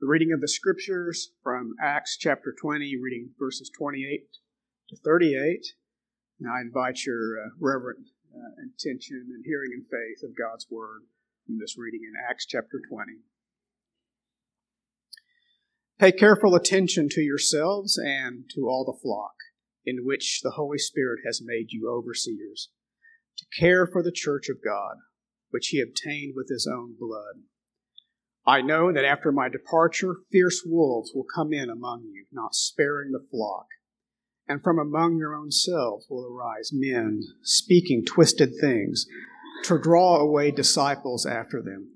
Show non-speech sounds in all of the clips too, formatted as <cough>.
The reading of the scriptures from Acts chapter 20, reading verses 28 to 38. Now I invite your uh, reverent uh, attention and hearing and faith of God's word from this reading in Acts chapter 20. Pay careful attention to yourselves and to all the flock, in which the Holy Spirit has made you overseers, to care for the church of God, which he obtained with his own blood. I know that after my departure, fierce wolves will come in among you, not sparing the flock. And from among your own selves will arise men speaking twisted things to draw away disciples after them.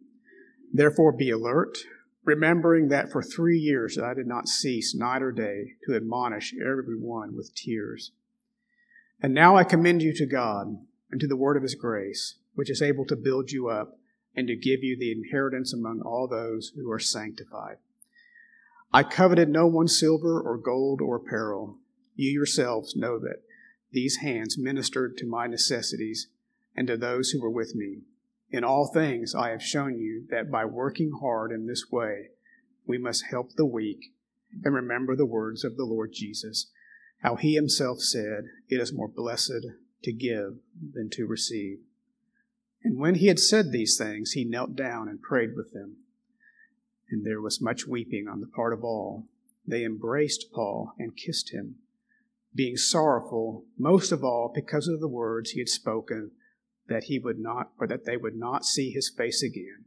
Therefore be alert, remembering that for three years I did not cease night or day to admonish every one with tears. And now I commend you to God and to the word of his grace, which is able to build you up and to give you the inheritance among all those who are sanctified. I coveted no one's silver or gold or apparel. You yourselves know that these hands ministered to my necessities and to those who were with me. In all things, I have shown you that by working hard in this way, we must help the weak and remember the words of the Lord Jesus, how he himself said, It is more blessed to give than to receive. And when he had said these things, he knelt down and prayed with them. And there was much weeping on the part of all. They embraced Paul and kissed him, being sorrowful most of all because of the words he had spoken, that he would not, or that they would not see his face again.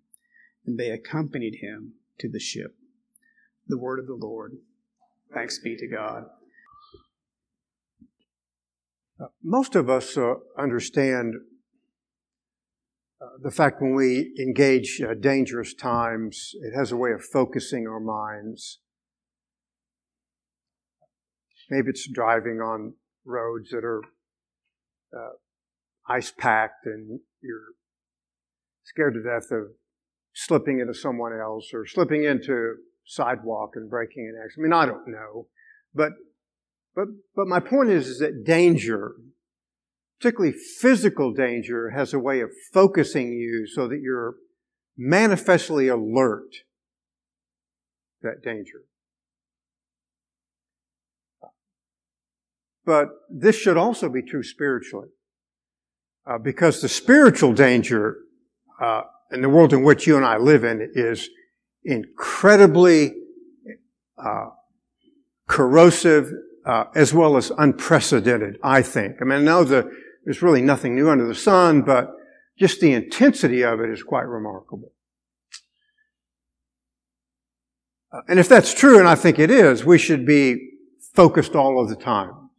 And they accompanied him to the ship. The word of the Lord. Thanks be to God. Most of us uh, understand the fact when we engage uh, dangerous times, it has a way of focusing our minds. Maybe it's driving on roads that are uh, ice packed and you're scared to death of slipping into someone else or slipping into sidewalk and breaking an accident. I mean, I don't know, but but but my point is, is that danger particularly physical danger, has a way of focusing you so that you're manifestly alert to that danger. But this should also be true spiritually. Uh, because the spiritual danger uh, in the world in which you and I live in is incredibly uh, corrosive uh, as well as unprecedented, I think. I mean, I know the there's really nothing new under the sun, but just the intensity of it is quite remarkable. Uh, and if that's true, and I think it is, we should be focused all of the time.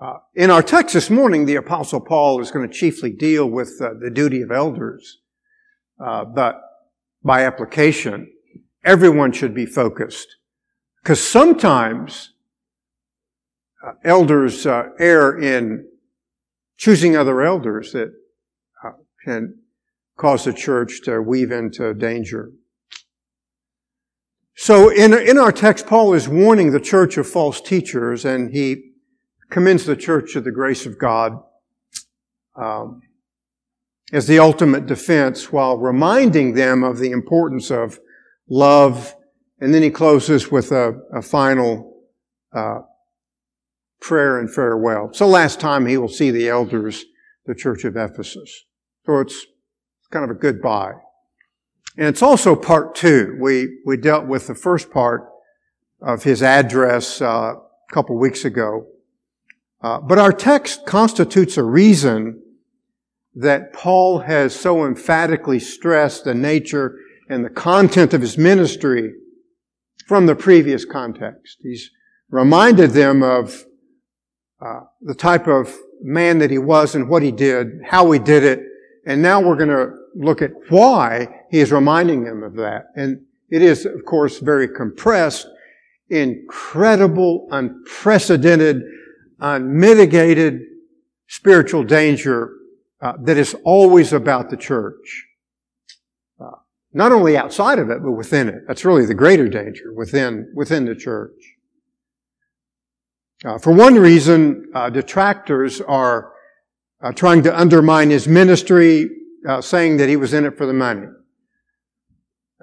Uh, in our text this morning, the Apostle Paul is going to chiefly deal with uh, the duty of elders, uh, but by application, everyone should be focused. Because sometimes uh, elders uh, err in choosing other elders that uh, can cause the church to weave into danger. So in, in our text, Paul is warning the church of false teachers and he commends the church to the grace of God um, as the ultimate defense while reminding them of the importance of love. And then he closes with a, a final uh, prayer and farewell. So last time he will see the elders, the church of Ephesus. So it's kind of a goodbye. And it's also part two. We, we dealt with the first part of his address uh, a couple weeks ago. Uh, but our text constitutes a reason that Paul has so emphatically stressed the nature and the content of his ministry from the previous context. He's reminded them of uh, the type of man that he was and what he did, how he did it, and now we're going to look at why he is reminding them of that. And it is, of course, very compressed, incredible, unprecedented, unmitigated spiritual danger uh, that is always about the church. Uh, not only outside of it, but within it. That's really the greater danger within, within the church. Uh, for one reason, uh, detractors are uh, trying to undermine his ministry, uh, saying that he was in it for the money.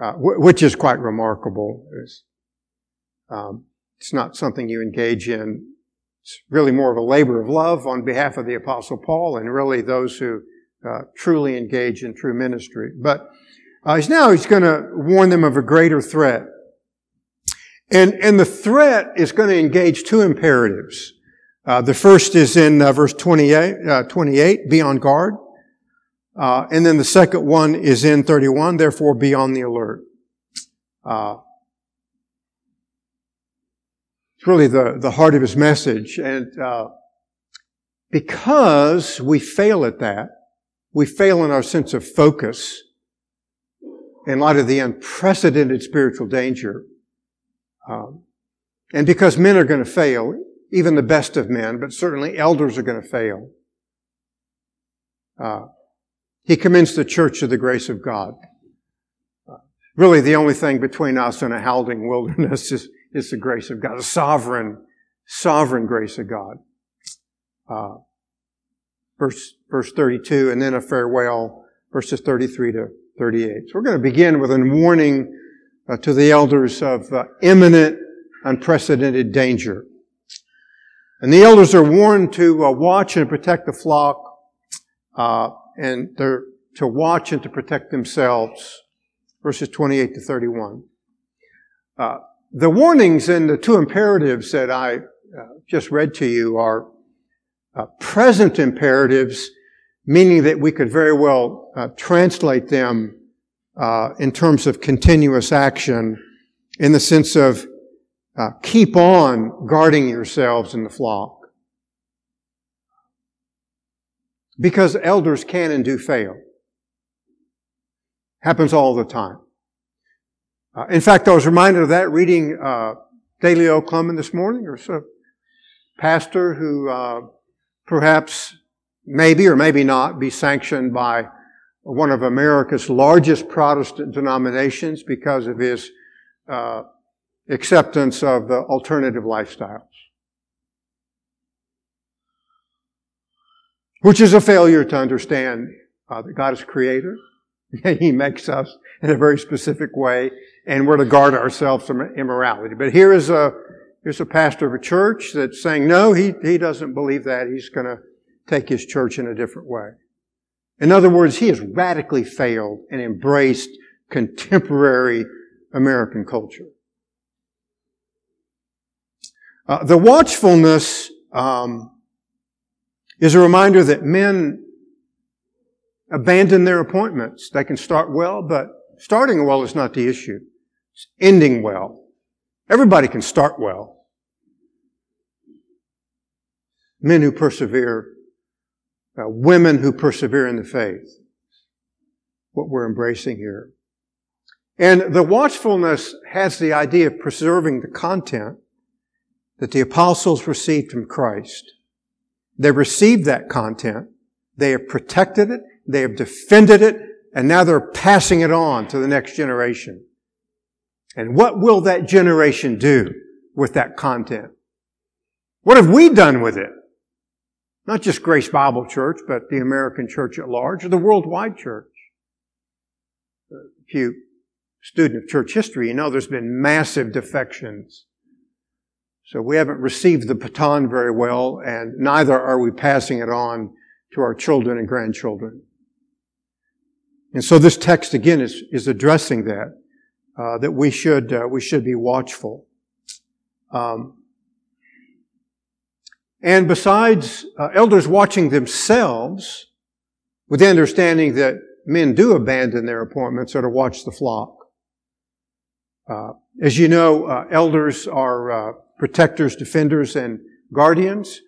uh, which is quite remarkable. It's, um, it's not something you engage in. It's really more of a labor of love on behalf of the Apostle Paul and really those who uh, truly engage in true ministry. But now he's going to warn them of a greater threat. And, and the threat is going to engage two imperatives. Uh, the first is in uh, verse 28, uh, 28, be on guard. Uh, and then the second one is in 31, therefore be on the alert. Uh, it's really the, the heart of his message. And uh, because we fail at that, we fail in our sense of focus in light of the unprecedented spiritual danger. Um, and because men are going to fail, even the best of men, but certainly elders are going to fail. Uh, he commends the church to the grace of God. Uh, really, the only thing between us and a howling wilderness <laughs> is, is the grace of God, the sovereign, sovereign grace of God. Uh, verse, verse 32, and then a farewell, verses 33 to 38. So we're going to begin with a warning uh, to the elders of uh, imminent, unprecedented danger. And the elders are warned to uh, watch and protect the flock uh, and they're to watch and to protect themselves. Verses 28 to 31. Uh, the warnings and the two imperatives that I uh, just read to you are present imperatives, meaning that we could very well translate them uh, in terms of continuous action in the sense of uh, keep on guarding yourselves in the flock. Because elders can and do fail. Happens all the time. Uh, in fact, I was reminded of that reading uh, Dalio Clement this morning. or a pastor who uh, perhaps, maybe or maybe not, be sanctioned by one of America's largest Protestant denominations because of his uh, acceptance of the alternative lifestyles. which is a failure to understand uh, that God is creator. <laughs> he makes us in a very specific way, and we're to guard ourselves from immorality. But here is a here's a pastor of a church that's saying no, he he doesn't believe that. He's going to take his church in a different way. In other words, he has radically failed and embraced contemporary American culture. Uh, the watchfulness um, is a reminder that men abandon their appointments. They can start well, but starting well is not the issue. It's ending well. Everybody can start well. Men who persevere, uh, women who persevere in the faith. What we're embracing here. And the watchfulness has the idea of preserving the content that the apostles received from Christ. They received that content. They have protected it. They have defended it. And now they're passing it on to the next generation. And what will that generation do with that content? What have we done with it? Not just Grace Bible Church, but the American church at large or the worldwide church. If you student of church history, you know there's been massive defections so we haven't received the baton very well, and neither are we passing it on to our children and grandchildren. And so this text again is, is addressing that, uh, that we should, uh, we should be watchful. Um, and besides uh, elders watching themselves, with the understanding that men do abandon their appointments, or to watch the flock. Uh, as you know, uh, elders are uh, protectors, defenders, and guardians.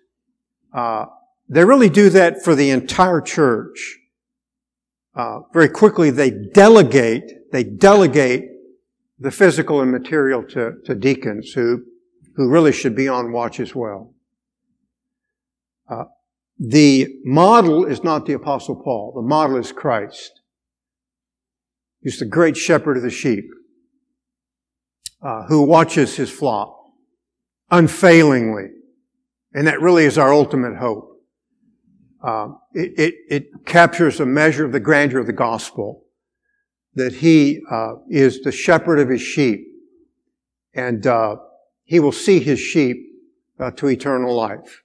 Uh, they really do that for the entire church. Uh, very quickly, they delegate, they delegate the physical and material to, to deacons who, who really should be on watch as well. Uh, the model is not the apostle Paul. The model is Christ. He's the great shepherd of the sheep, uh, who watches his flock unfailingly. And that really is our ultimate hope. Uh, it, it, it captures a measure of the grandeur of the gospel. that he uh, is the shepherd of his sheep, and uh, he will see his sheep uh, to eternal life.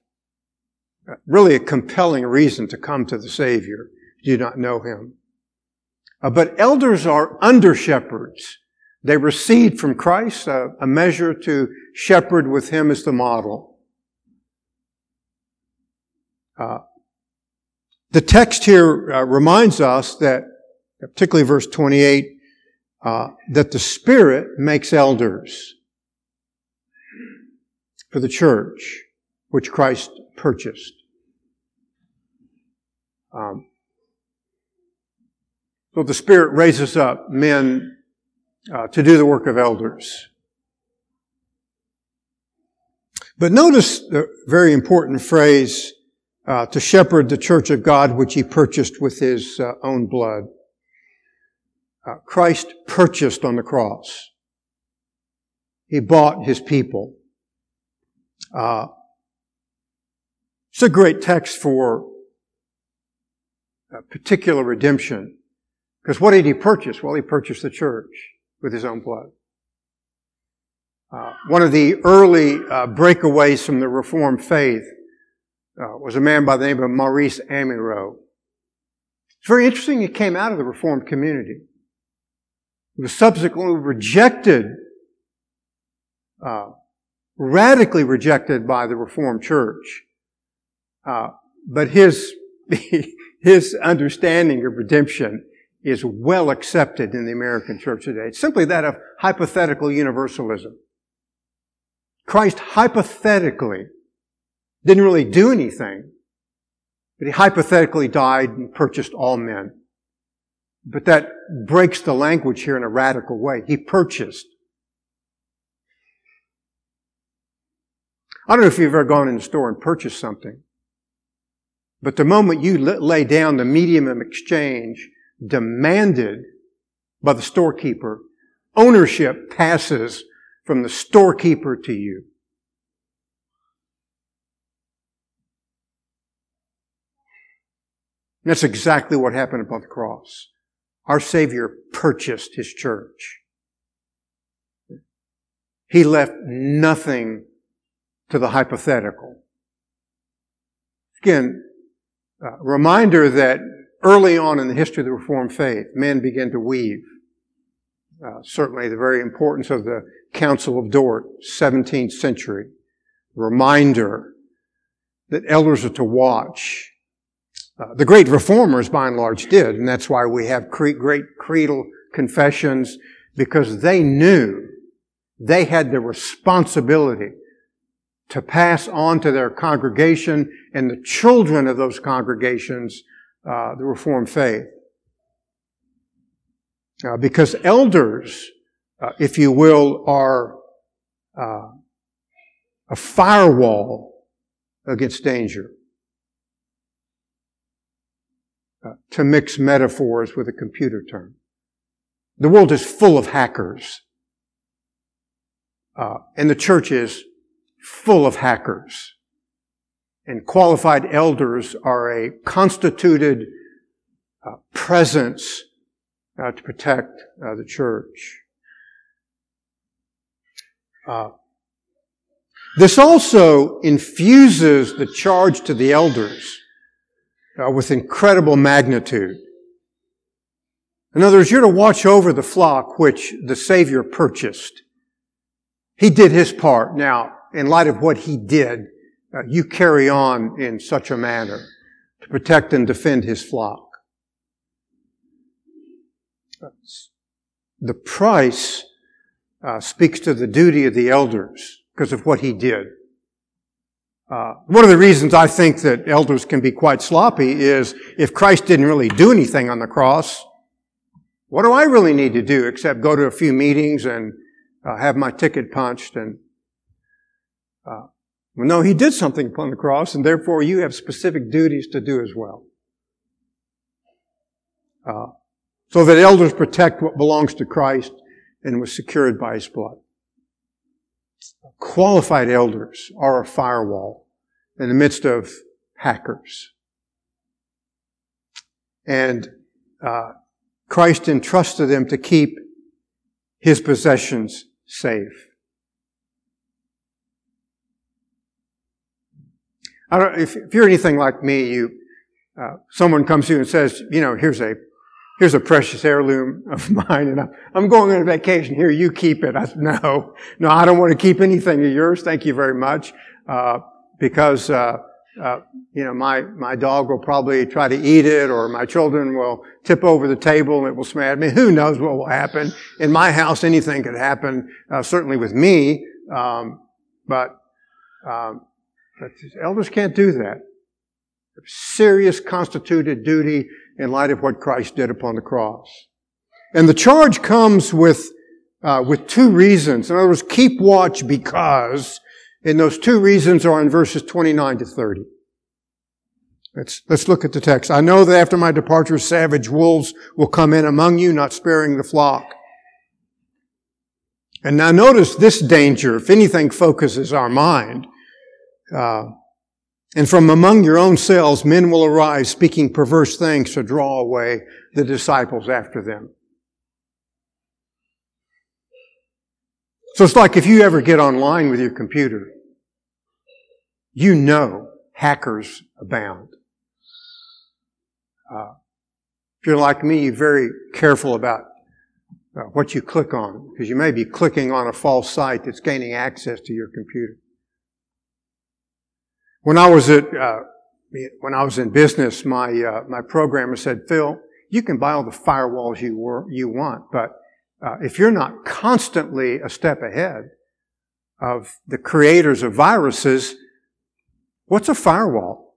Really, a compelling reason to come to the Savior. You do not know him. Uh, but elders are under shepherds. They recede from Christ, uh, a measure to shepherd with him as the model. Uh, the text here uh, reminds us that, particularly verse 28, uh, that the Spirit makes elders for the church, which Christ purchased. Um, so the Spirit raises up men uh, to do the work of elders. But notice the very important phrase, uh, to shepherd the church of God which he purchased with his uh, own blood. Uh, Christ purchased on the cross. He bought his people. Uh, it's a great text for particular redemption. Because what did he purchase? Well, he purchased the church with his own blood. Uh, one of the early uh, breakaways from the Reformed faith uh, was a man by the name of Maurice Amyraut. It's very interesting. He came out of the Reformed community. He was subsequently rejected, uh, radically rejected by the Reformed Church. Uh, but his <laughs> his understanding of redemption is well accepted in the American church today. It's simply that of hypothetical universalism. Christ hypothetically didn't really do anything, but he hypothetically died and purchased all men. But that breaks the language here in a radical way. He purchased. I don't know if you've ever gone in the store and purchased something, but the moment you lay down the medium of exchange demanded by the storekeeper, ownership passes from the storekeeper to you. And that's exactly what happened upon the cross. Our Savior purchased His church. He left nothing to the hypothetical. Again, a reminder that early on in the history of the Reformed faith, men began to weave. Uh, certainly the very importance of the Council of Dort, 17th century, reminder that elders are to watch. Uh, the great reformers, by and large, did, and that's why we have cre- great creedal confessions, because they knew they had the responsibility to pass on to their congregation and the children of those congregations uh, the Reformed faith. Uh, because elders, uh, if you will, are uh, a firewall against danger. Uh, to mix metaphors with a computer term. The world is full of hackers. Uh, and the church is full of hackers and qualified elders are a constituted uh, presence uh, to protect uh, the church. Uh, this also infuses the charge to the elders uh, with incredible magnitude. In other words, you're to watch over the flock which the Savior purchased. He did his part. Now, in light of what he did, uh, you carry on in such a manner to protect and defend his flock. The price uh, speaks to the duty of the elders because of what he did. Uh, one of the reasons I think that elders can be quite sloppy is if Christ didn't really do anything on the cross, what do I really need to do except go to a few meetings and uh, have my ticket punched and uh, no, he did something upon the cross, and therefore you have specific duties to do as well. Uh, so that elders protect what belongs to Christ and was secured by his blood. Qualified elders are a firewall in the midst of hackers. And uh, Christ entrusted them to keep his possessions safe. I don't, if, if you're anything like me, you, uh, someone comes to you and says, you know, here's a, here's a precious heirloom of <laughs> mine and I'm, I'm going on a vacation. Here, you keep it. I said, no, no, I don't want to keep anything of yours. Thank you very much. Uh, because, uh, uh, you know, my, my dog will probably try to eat it or my children will tip over the table and it will smash me. Who knows what will happen? In my house, anything could happen, uh, certainly with me. Um, but, um, but elders can't do that. Serious constituted duty in light of what Christ did upon the cross. And the charge comes with, uh, with two reasons. In other words, keep watch because and those two reasons are in verses 29 to 30. Let's, let's look at the text. I know that after my departure, savage wolves will come in among you, not sparing the flock. And now notice this danger, if anything focuses our mind. Uh, and from among your own selves, men will arise speaking perverse things to draw away the disciples after them. So it's like if you ever get online with your computer, you know hackers abound. Uh, if you're like me, you're very careful about uh, what you click on because you may be clicking on a false site that's gaining access to your computer. When I was at uh, when I was in business, my uh, my programmer said, "Phil, you can buy all the firewalls you were, you want, but uh, if you're not constantly a step ahead of the creators of viruses, what's a firewall?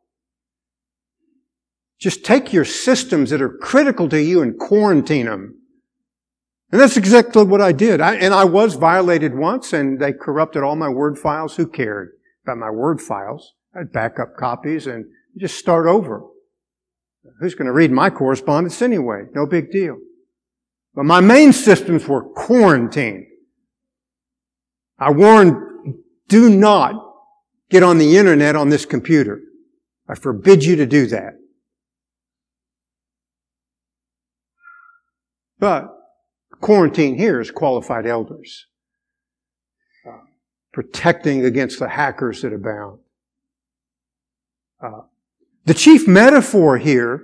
Just take your systems that are critical to you and quarantine them. And that's exactly what I did. I, and I was violated once and they corrupted all my Word files. Who cared about my Word files? I'd back up copies and just start over. Who's going to read my correspondence anyway? No big deal. But my main systems were quarantined. I warned, do not get on the internet on this computer. I forbid you to do that. But quarantine here is qualified elders, uh, protecting against the hackers that abound. Uh, the chief metaphor here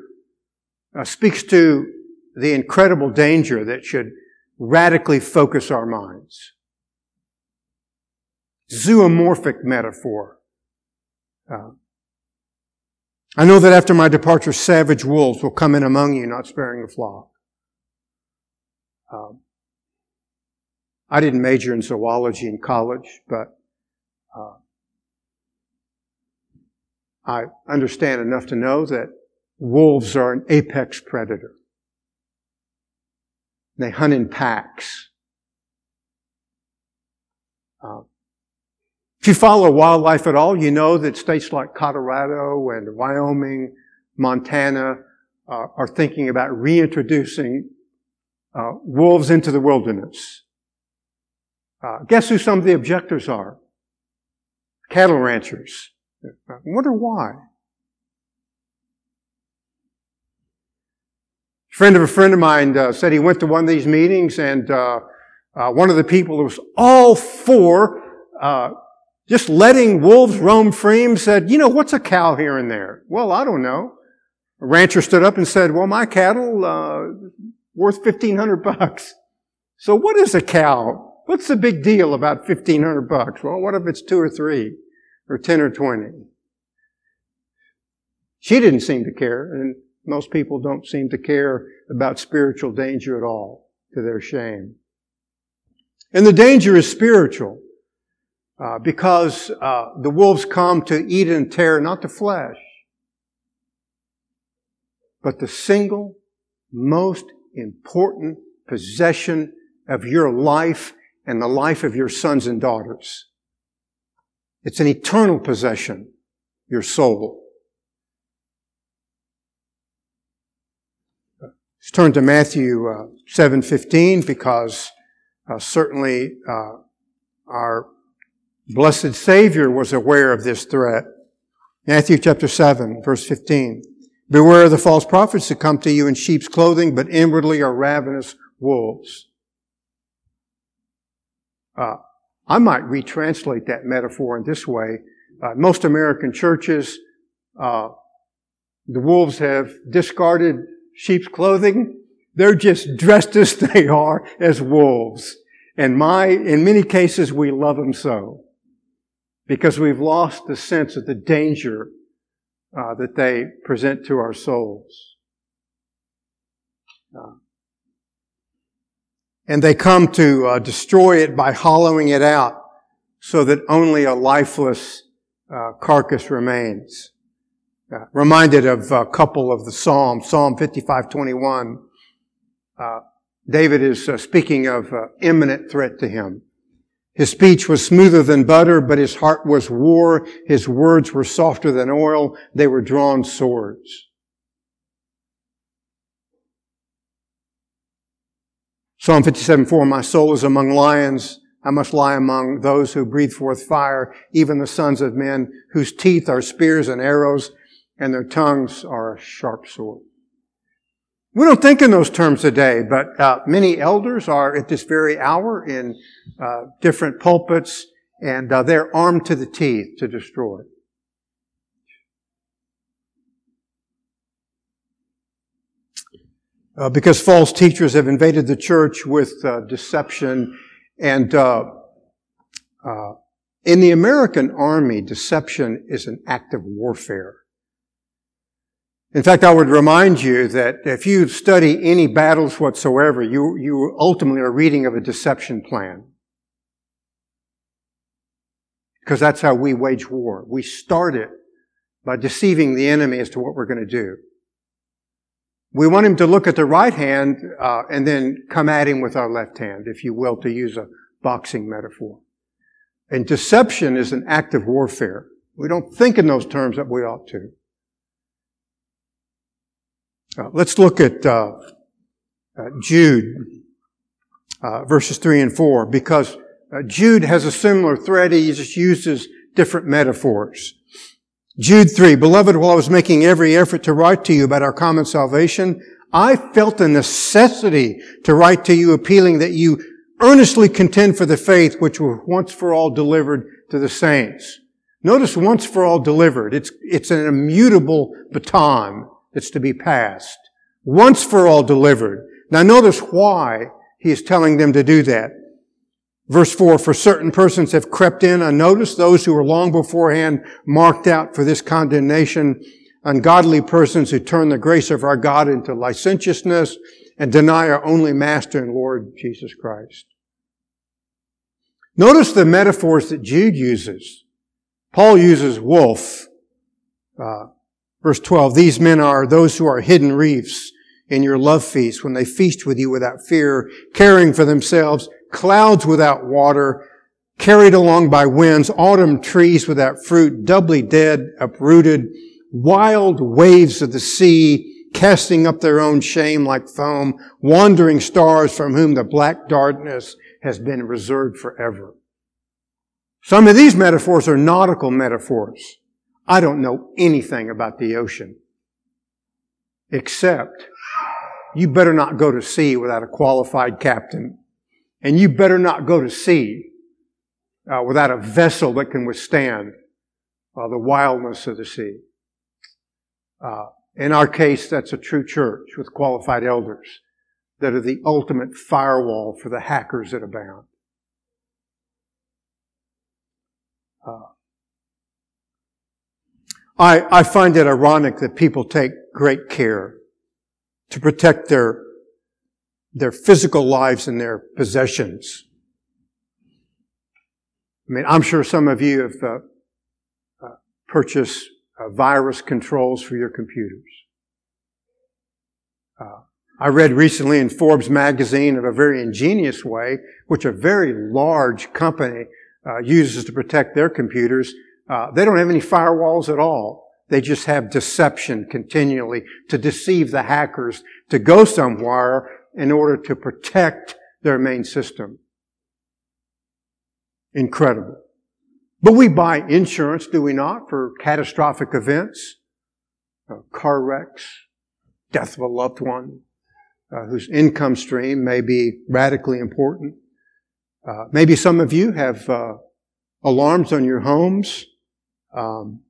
uh, speaks to the incredible danger that should radically focus our minds. Zoomorphic metaphor. Uh, I know that after my departure, savage wolves will come in among you, not sparing the flock. Um, I didn't major in zoology in college, but uh, I understand enough to know that wolves are an apex predator. They hunt in packs. Uh, if you follow wildlife at all, you know that states like Colorado and Wyoming, Montana uh, are thinking about reintroducing uh, wolves into the wilderness. Uh, guess who some of the objectors are? Cattle ranchers. I wonder why. A friend of a friend of mine uh, said he went to one of these meetings and uh, uh, one of the people who was all for uh, just letting wolves roam free said, you know, what's a cow here and there? Well, I don't know. A rancher stood up and said, well, my cattle uh, worth 1500 bucks. So what is a cow? What's the big deal about 1500 bucks? Well, what if it's two or three or 10 or 20? She didn't seem to care, and most people don't seem to care about spiritual danger at all, to their shame. And the danger is spiritual, uh, because uh, the wolves come to eat and tear not the flesh, but the single most important possession of your life and the life of your sons and daughters. It's an eternal possession, your soul. Let's turn to Matthew uh, 7.15 because uh, certainly uh, our blessed Savior was aware of this threat. Matthew chapter 7, verse 15. Beware of the false prophets who come to you in sheep's clothing, but inwardly are ravenous wolves. Uh, I might retranslate that metaphor in this way. Uh, most American churches, uh, the wolves have discarded sheep's clothing. They're just dressed as they are as wolves. And my, in many cases, we love them so because we've lost the sense of the danger uh, that they present to our souls. Uh, and they come to uh, destroy it by hollowing it out so that only a lifeless uh, carcass remains. Uh, reminded of a couple of the Psalms, Psalm 55:21. Uh, David is speaking of imminent threat to him. His speech was smoother than butter, but his heart was war. His words were softer than oil. They were drawn swords. Psalm 57, 4, My soul is among lions. I must lie among those who breathe forth fire, even the sons of men whose teeth are spears and arrows, and their tongues are a sharp sword. We don't think in those terms today, but uh, many elders are at this very hour in uh, different pulpits, and uh, they're armed to the teeth to destroy. Uh, because false teachers have invaded the church with uh, deception, and uh, in the American army, deception is an act of warfare. In fact, I would remind you that if you study any battles whatsoever, you, you ultimately are reading of a deception plan. Because that's how we wage war. We start it by deceiving the enemy as to what we're going to do. We want him to look at the right hand uh, and then come at him with our left hand, if you will, to use a boxing metaphor. And deception is an act of warfare. We don't think in those terms that we ought to. Uh, let's look at uh, uh, Jude, uh, verses 3 and 4, because uh, Jude has a similar thread. He just uses different metaphors. Jude 3, Beloved, while I was making every effort to write to you about our common salvation, I felt the necessity to write to you appealing that you earnestly contend for the faith which was once for all delivered to the saints. Notice once for all delivered. It's, it's an immutable baton that's to be passed. Once for all delivered. Now notice why he is telling them to do that. Verse 4, for certain persons have crept in unnoticed, those who were long beforehand marked out for this condemnation, ungodly persons who turn the grace of our God into licentiousness and deny our only Master and Lord Jesus Christ. Notice the metaphors that Jude uses. Paul uses wolf, uh, Verse 12, these men are those who are hidden reefs in your love feast when they feast with you without fear, caring for themselves, clouds without water, carried along by winds, autumn trees without fruit, doubly dead, uprooted, wild waves of the sea, casting up their own shame like foam, wandering stars from whom the black darkness has been reserved forever. Some of these metaphors are nautical metaphors. I don't know anything about the ocean. Except, you better not go to sea without a qualified captain. And you better not go to sea uh, without a vessel that can withstand uh, the wildness of the sea. Uh, in our case, that's a true church with qualified elders that are the ultimate firewall for the hackers that abound. Uh, I, I find it ironic that people take great care to protect their, their physical lives and their possessions. I mean, I'm sure some of you have uh, uh, purchased uh, virus controls for your computers. Uh, I read recently in Forbes magazine of a very ingenious way, which a very large company uh, uses to protect their computers. Uh, they don't have any firewalls at all. They just have deception continually to deceive the hackers to go somewhere in order to protect their main system. Incredible. But we buy insurance, do we not, for catastrophic events? uh, car wrecks, death of a loved one, uh, whose income stream may be radically important. Uh, maybe some of you have uh, alarms on your homes. Um,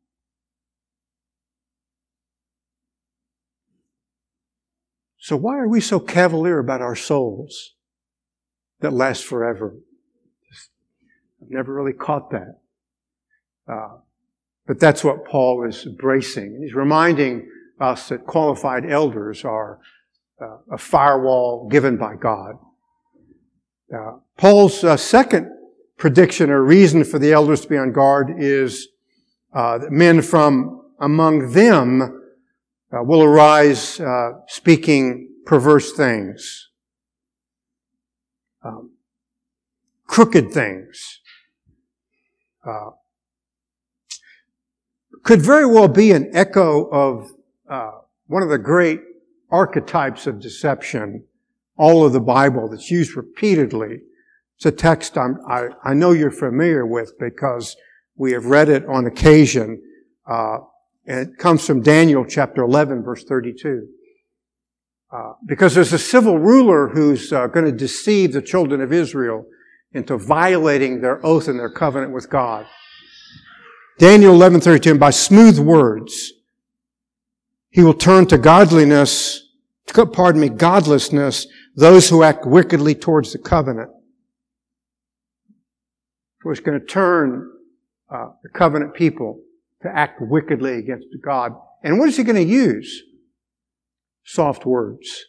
so why are we so cavalier about our souls that last forever? I've never really caught that. Uh, but that's what Paul is embracing. He's reminding us that qualified elders are uh, a firewall given by God. Uh, Paul's uh, second prediction or reason for the elders to be on guard is uh, that men from among them uh, will arise uh, speaking perverse things, um, crooked things. could very well be an echo of one of the great archetypes of deception, all of the Bible that's used repeatedly. It's a text i I, know you're familiar with because we have read it on occasion. Uh, and it comes from Daniel chapter 11 verse 32. Uh, because there's a civil ruler who's uh, going to deceive the children of Israel into violating their oath and their covenant with God. Daniel 11:32 by smooth words he will turn to godliness, pardon me, godlessness, those who act wickedly towards the covenant. So he's going to turn uh, the covenant people to act wickedly against God. And what is he going to use? Soft words.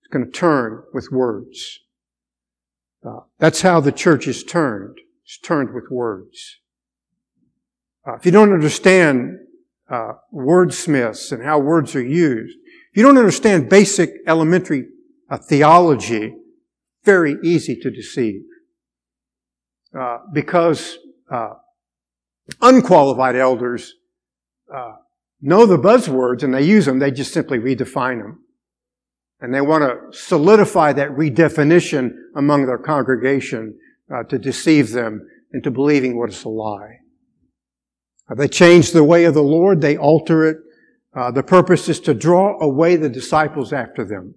He's going to turn with words. That's how the church is turned. It's turned with words. Uh, if you don't understand uh, wordsmiths and how words are used. If you don't understand basic elementary uh, theology, very easy to deceive. Because unqualified elders uh, know the buzzwords and they use them, they just simply redefine them. And they want to solidify that redefinition among their congregation uh, to deceive them into believing what is a lie. Uh, they change the way of the Lord. They alter it. Uh, the purpose is to draw away the disciples after them.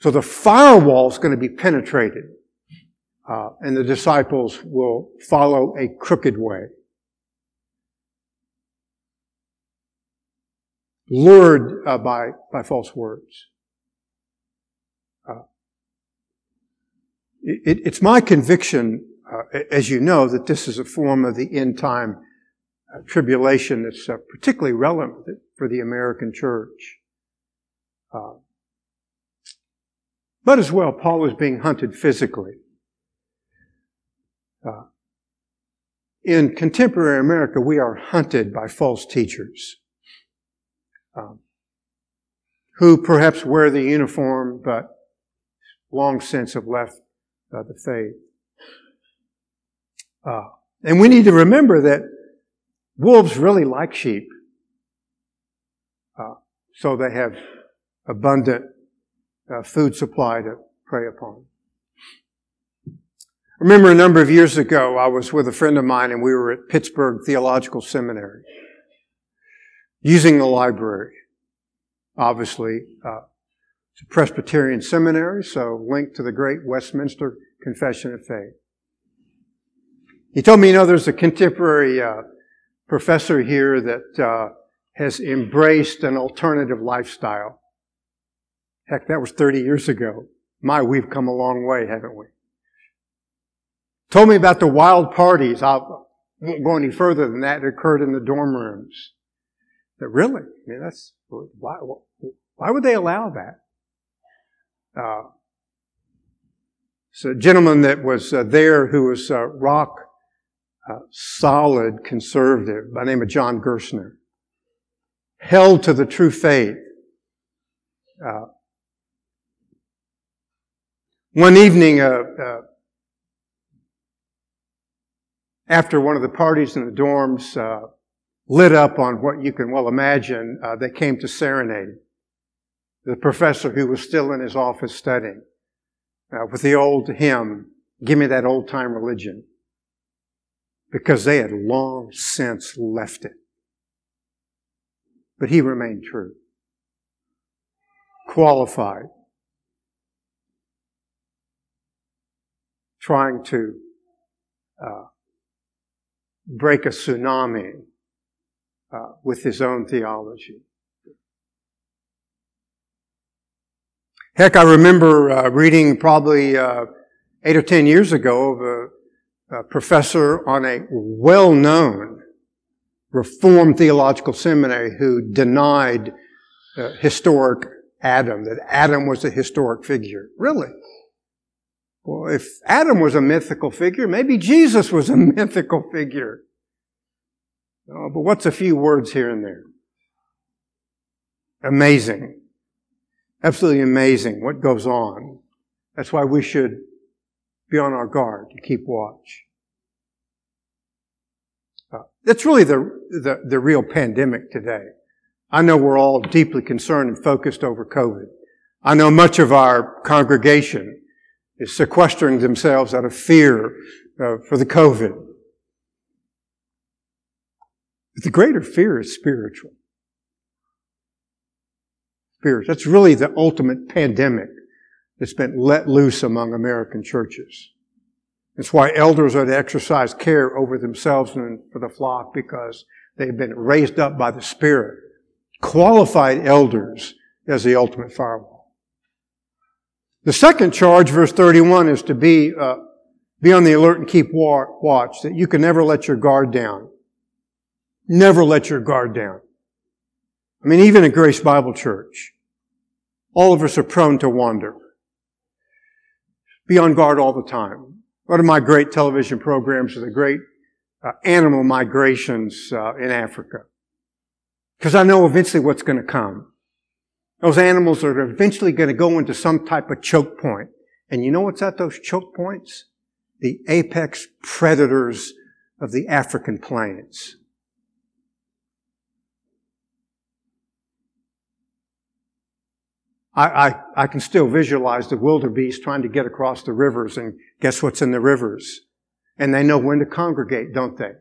So the firewall is going to be penetrated, uh, and the disciples will follow a crooked way. Lured uh, by, by false words. Uh, it, it's my conviction, uh, as you know, that this is a form of the end time tribulation that's uh, particularly relevant for the American church. Uh, but as well, Paul was being hunted physically. Uh, in contemporary America, we are hunted by false teachers um, who perhaps wear the uniform, but long since have left uh, the faith. Uh, and we need to remember that Wolves really like sheep. Uh, so they have abundant uh, food supply to prey upon. Remember a number of years ago, I was with a friend of mine and we were at Pittsburgh Theological Seminary using the library. Obviously, uh, it's a Presbyterian seminary, so linked to the great Westminster Confession of Faith. He told me, you know, there's a contemporary uh, professor here that uh, has embraced an alternative lifestyle. Heck, that was 30 years ago. My, we've come a long way, haven't we? Told me about the wild parties. I won't go any further than that. It occurred in the dorm rooms. That really, I mean, that's why. Why would they allow that? Uh, so a gentleman that was uh, there who was uh, rock uh, solid conservative by the name of John Gerstner, held to the true faith. Uh, one evening, uh, uh, after one of the parties in the dorms uh, lit up on what you can well imagine, uh, they came to serenade the professor who was still in his office studying with the old hymn, Give me that old time religion because they had long since left it. but he remained true. Qualified. Trying to uh, break a tsunami uh, with his own theology. Heck, I remember uh, reading probably uh, eight or ten years ago of a, a professor on a well-known Reformed theological seminary who denied uh, historic Adam, that Adam was a historic figure. Really? Well, if Adam was a mythical figure, maybe Jesus was a <laughs> mythical figure. Oh, but what's a few words here and there? Amazing. Absolutely amazing what goes on. That's why we should be on our guard and keep watch. Uh, that's really the, the, the real pandemic today. I know we're all deeply concerned and focused over COVID. I know much of our congregation is sequestering themselves out of fear uh, for the COVID. But the greater fear is spiritual. Spiritual. That's really the ultimate pandemic that's been let loose among American churches. It's why elders are to exercise care over themselves and for the flock because they've been raised up by the Spirit. Qualified elders as the ultimate firewall. The second charge, verse 31, is to be, uh, be on the alert and keep watch, that you can never let your guard down. Never let your guard down. I mean, even at Grace Bible Church, all of us are prone to wander. Be on guard all the time. One of my great television programs is the great uh, animal migrations uh, in Africa. Because I know eventually what's going to come. Those animals are eventually going to go into some type of choke point. And you know what's at those choke points? The apex predators of the African plains. I, I, I can still visualize the wildebeest trying to get across the rivers and guess what's in the rivers? And they know when to congregate, don't they?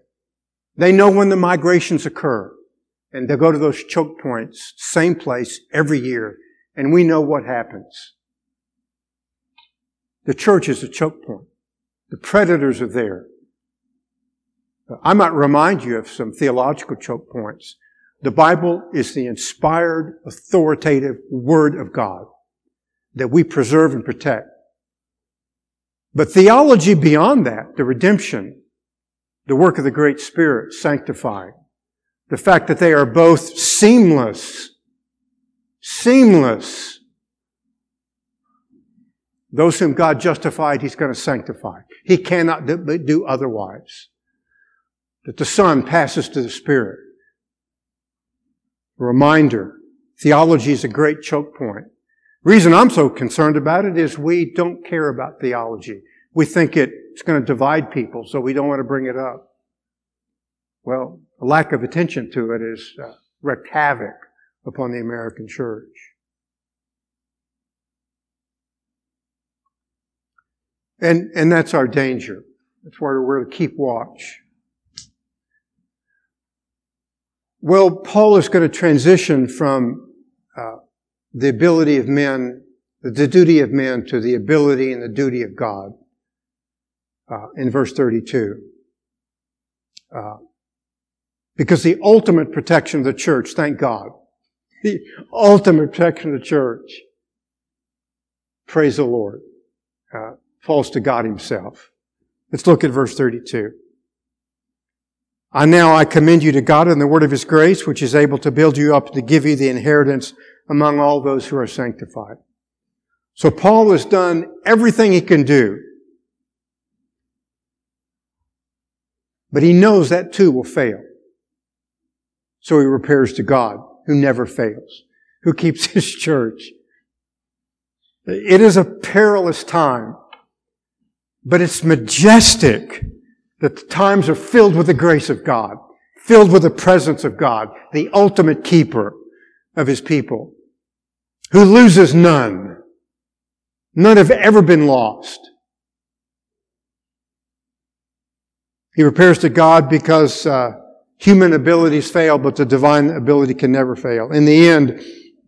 They know when the migrations occur. And they go to those choke points, same place every year. And we know what happens. The church is a choke point. The predators are there. I might remind you of some theological choke points. The Bible is the inspired, authoritative Word of God that we preserve and protect. But theology beyond that, the redemption, the work of the great Spirit sanctifying, the fact that they are both seamless, seamless. Those whom God justified, He's going to sanctify. He cannot do otherwise. That the Son passes to the Spirit reminder. Theology is a great choke point. Reason I'm so concerned about it is we don't care about theology. We think it's going to divide people, so we don't want to bring it up. Well, a lack of attention to it has uh, wreaked havoc upon the American church. And, and that's our danger. That's where we're to keep watch. Well, Paul is going to transition from uh, the ability of men, the duty of men, to the ability and the duty of God uh, in verse 32. Uh, because the ultimate protection of the church, thank God, the ultimate protection of the church, praise the Lord, uh, falls to God Himself. Let's look at verse 32. I now I commend you to God and the word of His grace, which is able to build you up to give you the inheritance among all those who are sanctified. So Paul has done everything he can do. But he knows that too will fail. So he repairs to God, who never fails, who keeps <laughs> his church. It is a perilous time, but it's majestic that the times are filled with the grace of God, filled with the presence of God, the ultimate keeper of his people, who loses none. None have ever been lost. He repairs to God because uh, Human abilities fail, but the divine ability can never fail. In the end,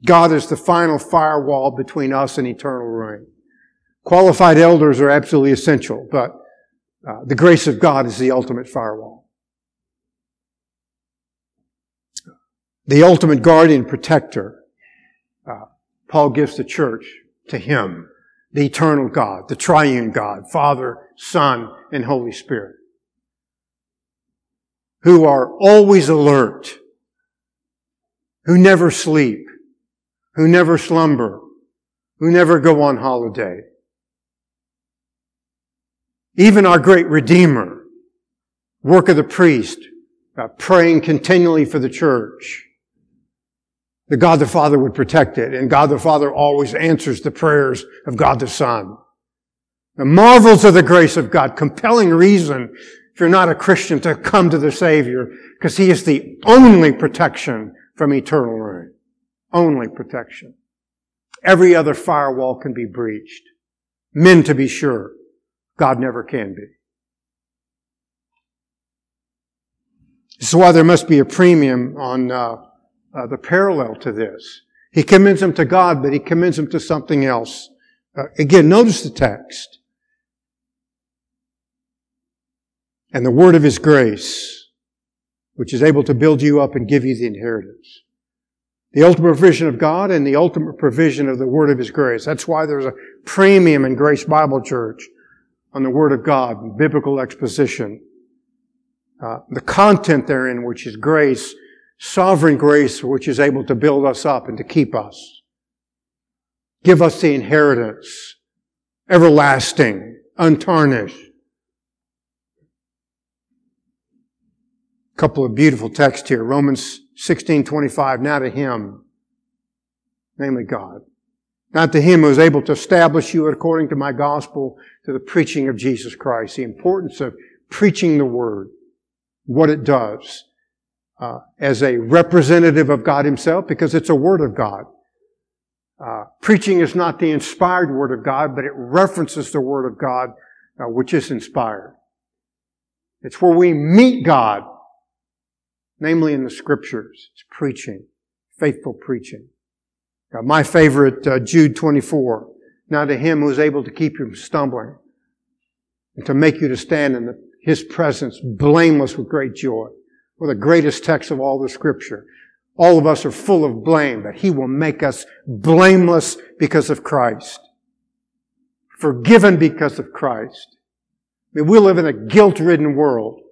God is the final firewall between us and eternal ruin. Qualified elders are absolutely essential, but uh, the grace of God is the ultimate firewall. The ultimate guardian protector. Uh, Paul gives the church to Him, the eternal God, the triune God, Father, Son, and Holy Spirit, who are always alert, who never sleep, who never slumber, who never go on holiday. Even our great Redeemer, work of the priest, uh, praying continually for the church. The God the Father would protect it, and God the Father always answers the prayers of God the Son. The marvels of the grace of God, compelling reason if you're not a Christian to come to the Savior, because He is the only protection from eternal ruin. Only protection. Every other firewall can be breached. Men to be sure. God never can be. This is why there must be a premium on uh, uh, the parallel to this. He commends him to God, but he commends him to something else. Uh, again, notice the text. And the word of his grace, which is able to build you up and give you the inheritance. The ultimate provision of God and the ultimate provision of the word of his grace. That's why there's a premium in Grace Bible Church on the Word of God, biblical exposition. Uh, the content therein, which is grace, sovereign grace, which is able to build us up and to keep us. Give us the inheritance, everlasting, untarnished. Couple of beautiful texts here. Romans 16, 25. Now to Him, namely God. Not to Him who is able to establish you according to my gospel to the preaching of Jesus Christ, the importance of preaching the Word, what it does, uh, as a representative of God Himself, because it's a Word of God. Uh, preaching is not the inspired Word of God, but it references the Word of God, uh, which is inspired. It's where we meet God, namely in the Scriptures. It's preaching, faithful preaching. Uh, my favorite, uh, Jude 24. Now to him who is able to keep you from stumbling and to make you to stand in the, his presence blameless with great joy. Well, the greatest text of all the scripture. All of us are full of blame, but he will make us blameless because of Christ. Forgiven because of Christ. I mean, we live in a guilt-ridden world.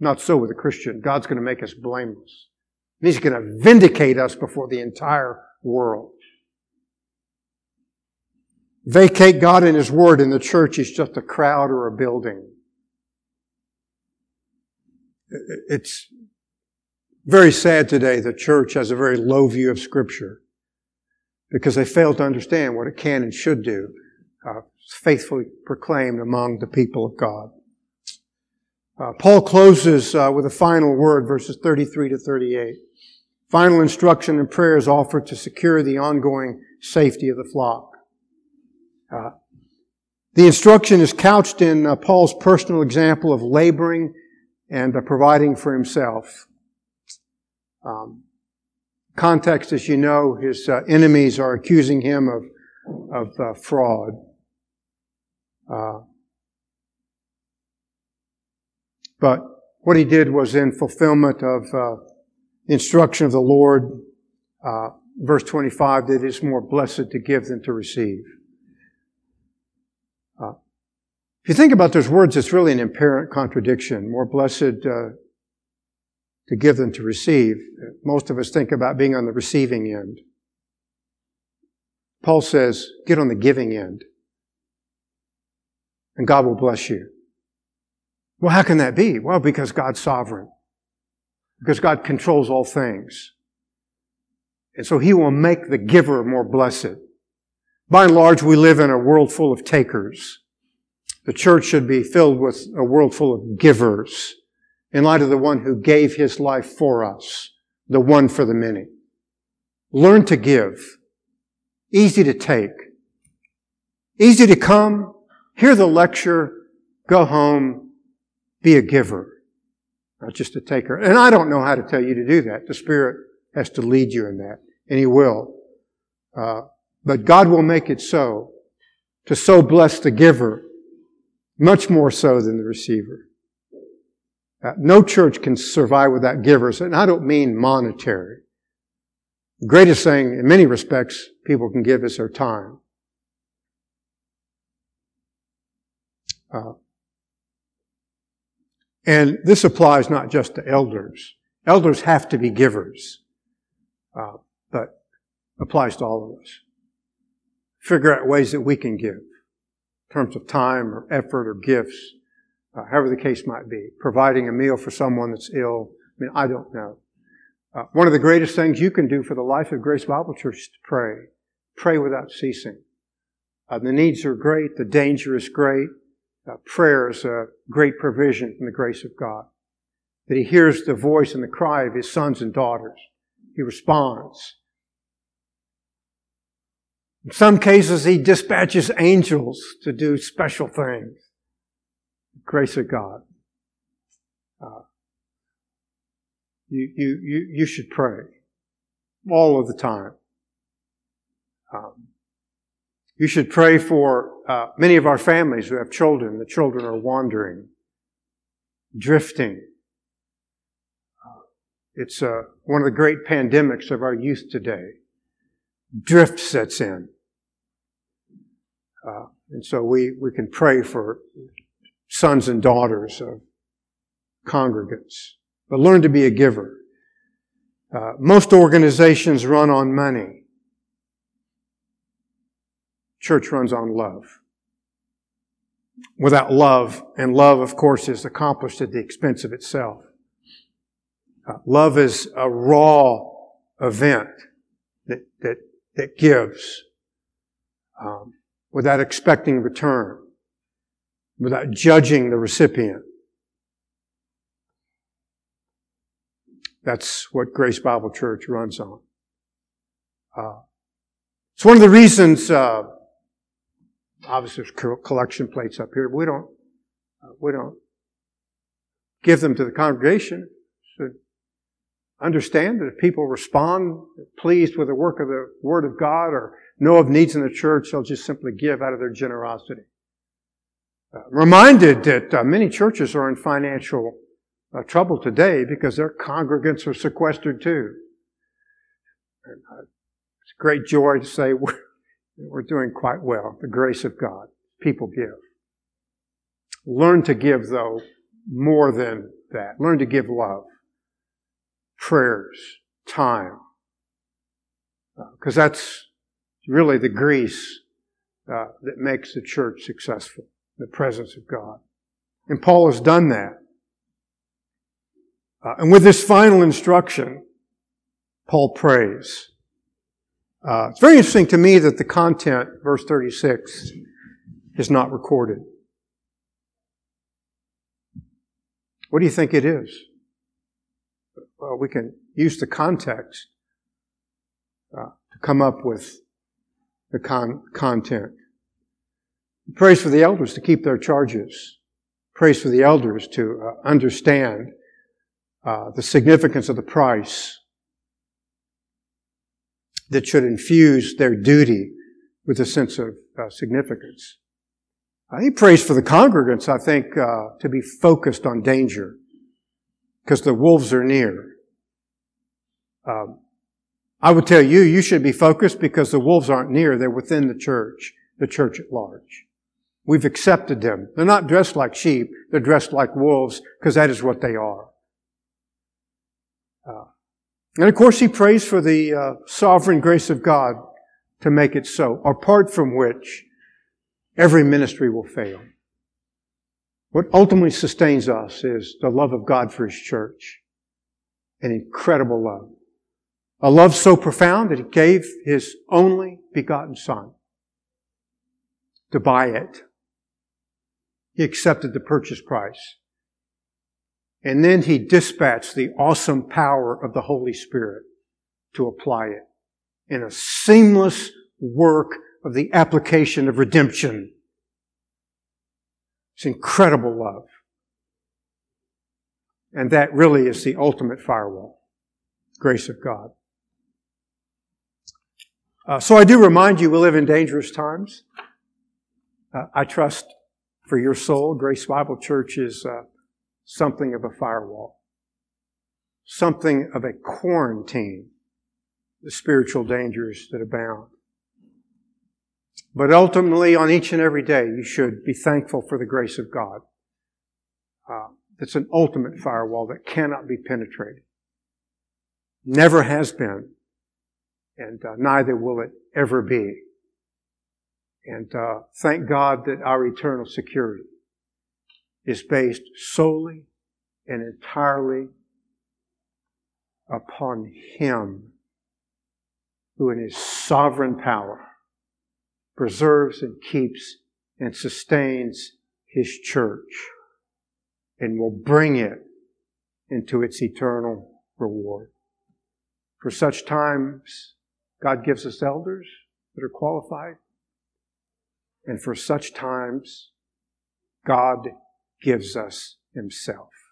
Not so with a Christian. God's going to make us blameless. He's going to vindicate us before the entire world. Vacate God and His Word in the church is just a crowd or a building. It's very sad today the church has a very low view of Scripture because they fail to understand what it can and should do, uh, faithfully proclaimed among the people of God. Uh, Paul closes uh, with a final word, verses 33 to 38. Final instruction and prayers offered to secure the ongoing safety of the flock. Uh, the instruction is couched in uh, Paul's personal example of laboring and uh, providing for himself. Um, context, as you know, his enemies are accusing him of of fraud. But what he did was in fulfillment of uh, instruction of the Lord. Uh, verse 25, that it is more blessed to give than to receive. Uh, if you think about those words, it's really an apparent contradiction. More blessed uh, to give than to receive. Most of us think about being on the receiving end. Paul says, get on the giving end, and God will bless you. Well, how can that be? Well, because God's sovereign. Because God controls all things. And so He will make the giver more blessed. By and large, we live in a world full of takers. The church should be filled with a world full of givers in light of the one who gave his life for us, the one for the many. Learn to give. Easy to take. Easy to come, hear the lecture, go home, be a giver. not just a taker. And I don't know how to tell you to do that. The Spirit has to lead you in that, and He will. Uh, but God will make it so to so bless the giver, much more so than the receiver. Uh, no church can survive without givers, and I don't mean monetary. The greatest thing, in many respects, people can give is their time. Uh, and this applies not just to elders. Elders have to be givers, uh, but applies to all of us. Figure out ways that we can give in terms of time or effort or gifts, uh, however the case might be. Providing a meal for someone that's ill. I mean, I don't know. Uh, one of the greatest things you can do for the life of Grace Bible Church is to pray. Pray without ceasing. Uh, the needs are great. The danger is great. Uh, prayer is a great provision from the grace of God. That He hears the voice and the cry of His sons and daughters. He responds. In some cases, He dispatches angels to do special things. The grace of God. Uh, you, you, you, you should pray all of the time. Um, you should pray for uh, many of our families who have children. The children are wandering, drifting. Uh, it's uh, one of the great pandemics of our youth today. Drift sets in. Uh, and so we, we can pray for sons and daughters of congregants. But learn to be a giver. Uh, most organizations run on money. Church runs on love. Without love, and love, of course, is accomplished at the expense of itself. Uh, love is a raw event that, that, that gives um, without expecting return, without judging the recipient. That's what Grace Bible Church runs on. Uh, it's one of the reasons uh, obviously there's collection plates up here. We don't, uh, we don't give them to the congregation. So understand that if people respond pleased with the work of the Word of God or know of needs in the church, they'll just simply give out of their generosity. Uh, reminded that uh, many churches are in financial uh, trouble today because their congregants are sequestered too. And, uh, it's a great joy to say <laughs> we're, we're doing quite well. The grace of God. People give. Learn to give, though, more than that. Learn to give love, prayers, time. Because uh, that's really the grease uh, that makes the church successful, the presence of God. And Paul has done that. Uh, and with this final instruction, Paul prays. Uh, it's very interesting to me that the content, verse 36, is not recorded. What do you think it is? Well, we can use the context uh, to come up with the con- content. Prays for the elders to keep their charges. Prays for the elders to uh, understand uh, the significance of the price that should infuse their duty with a sense of uh, significance. Uh, he prays for the congregants, I think, uh, to be focused on danger because the wolves are near. Um, I would tell you, you should be focused because the wolves aren't near. They're within the church, the church at large. We've accepted them. They're not dressed like sheep. They're dressed like wolves because that is what they are. Uh, and of course, he prays for the uh, sovereign grace of God to make it so, apart from which every ministry will fail. What ultimately sustains us is the love of God for His church. An incredible love. A love so profound that He gave His only begotten Son to buy it. He accepted the purchase price. And then he dispatched the awesome power of the Holy Spirit to apply it in a seamless work of the application of redemption. It's incredible love. And that really is the ultimate firewall. Grace of God. Uh, so I do remind you, we live in dangerous times. Uh, I trust for your soul, Grace Bible Church is uh, something of a firewall, something of a quarantine, the spiritual dangers that abound. But ultimately, on each and every day, you should be thankful for the grace of God. Uh, it's an ultimate firewall that cannot be penetrated. Never has been, and uh, neither will it ever be. And uh, thank God that our eternal security is based solely and entirely upon Him who in His sovereign power preserves and keeps and sustains His church and will bring it into its eternal reward. For such times, God gives us elders that are qualified. And for such times, God gives us Himself.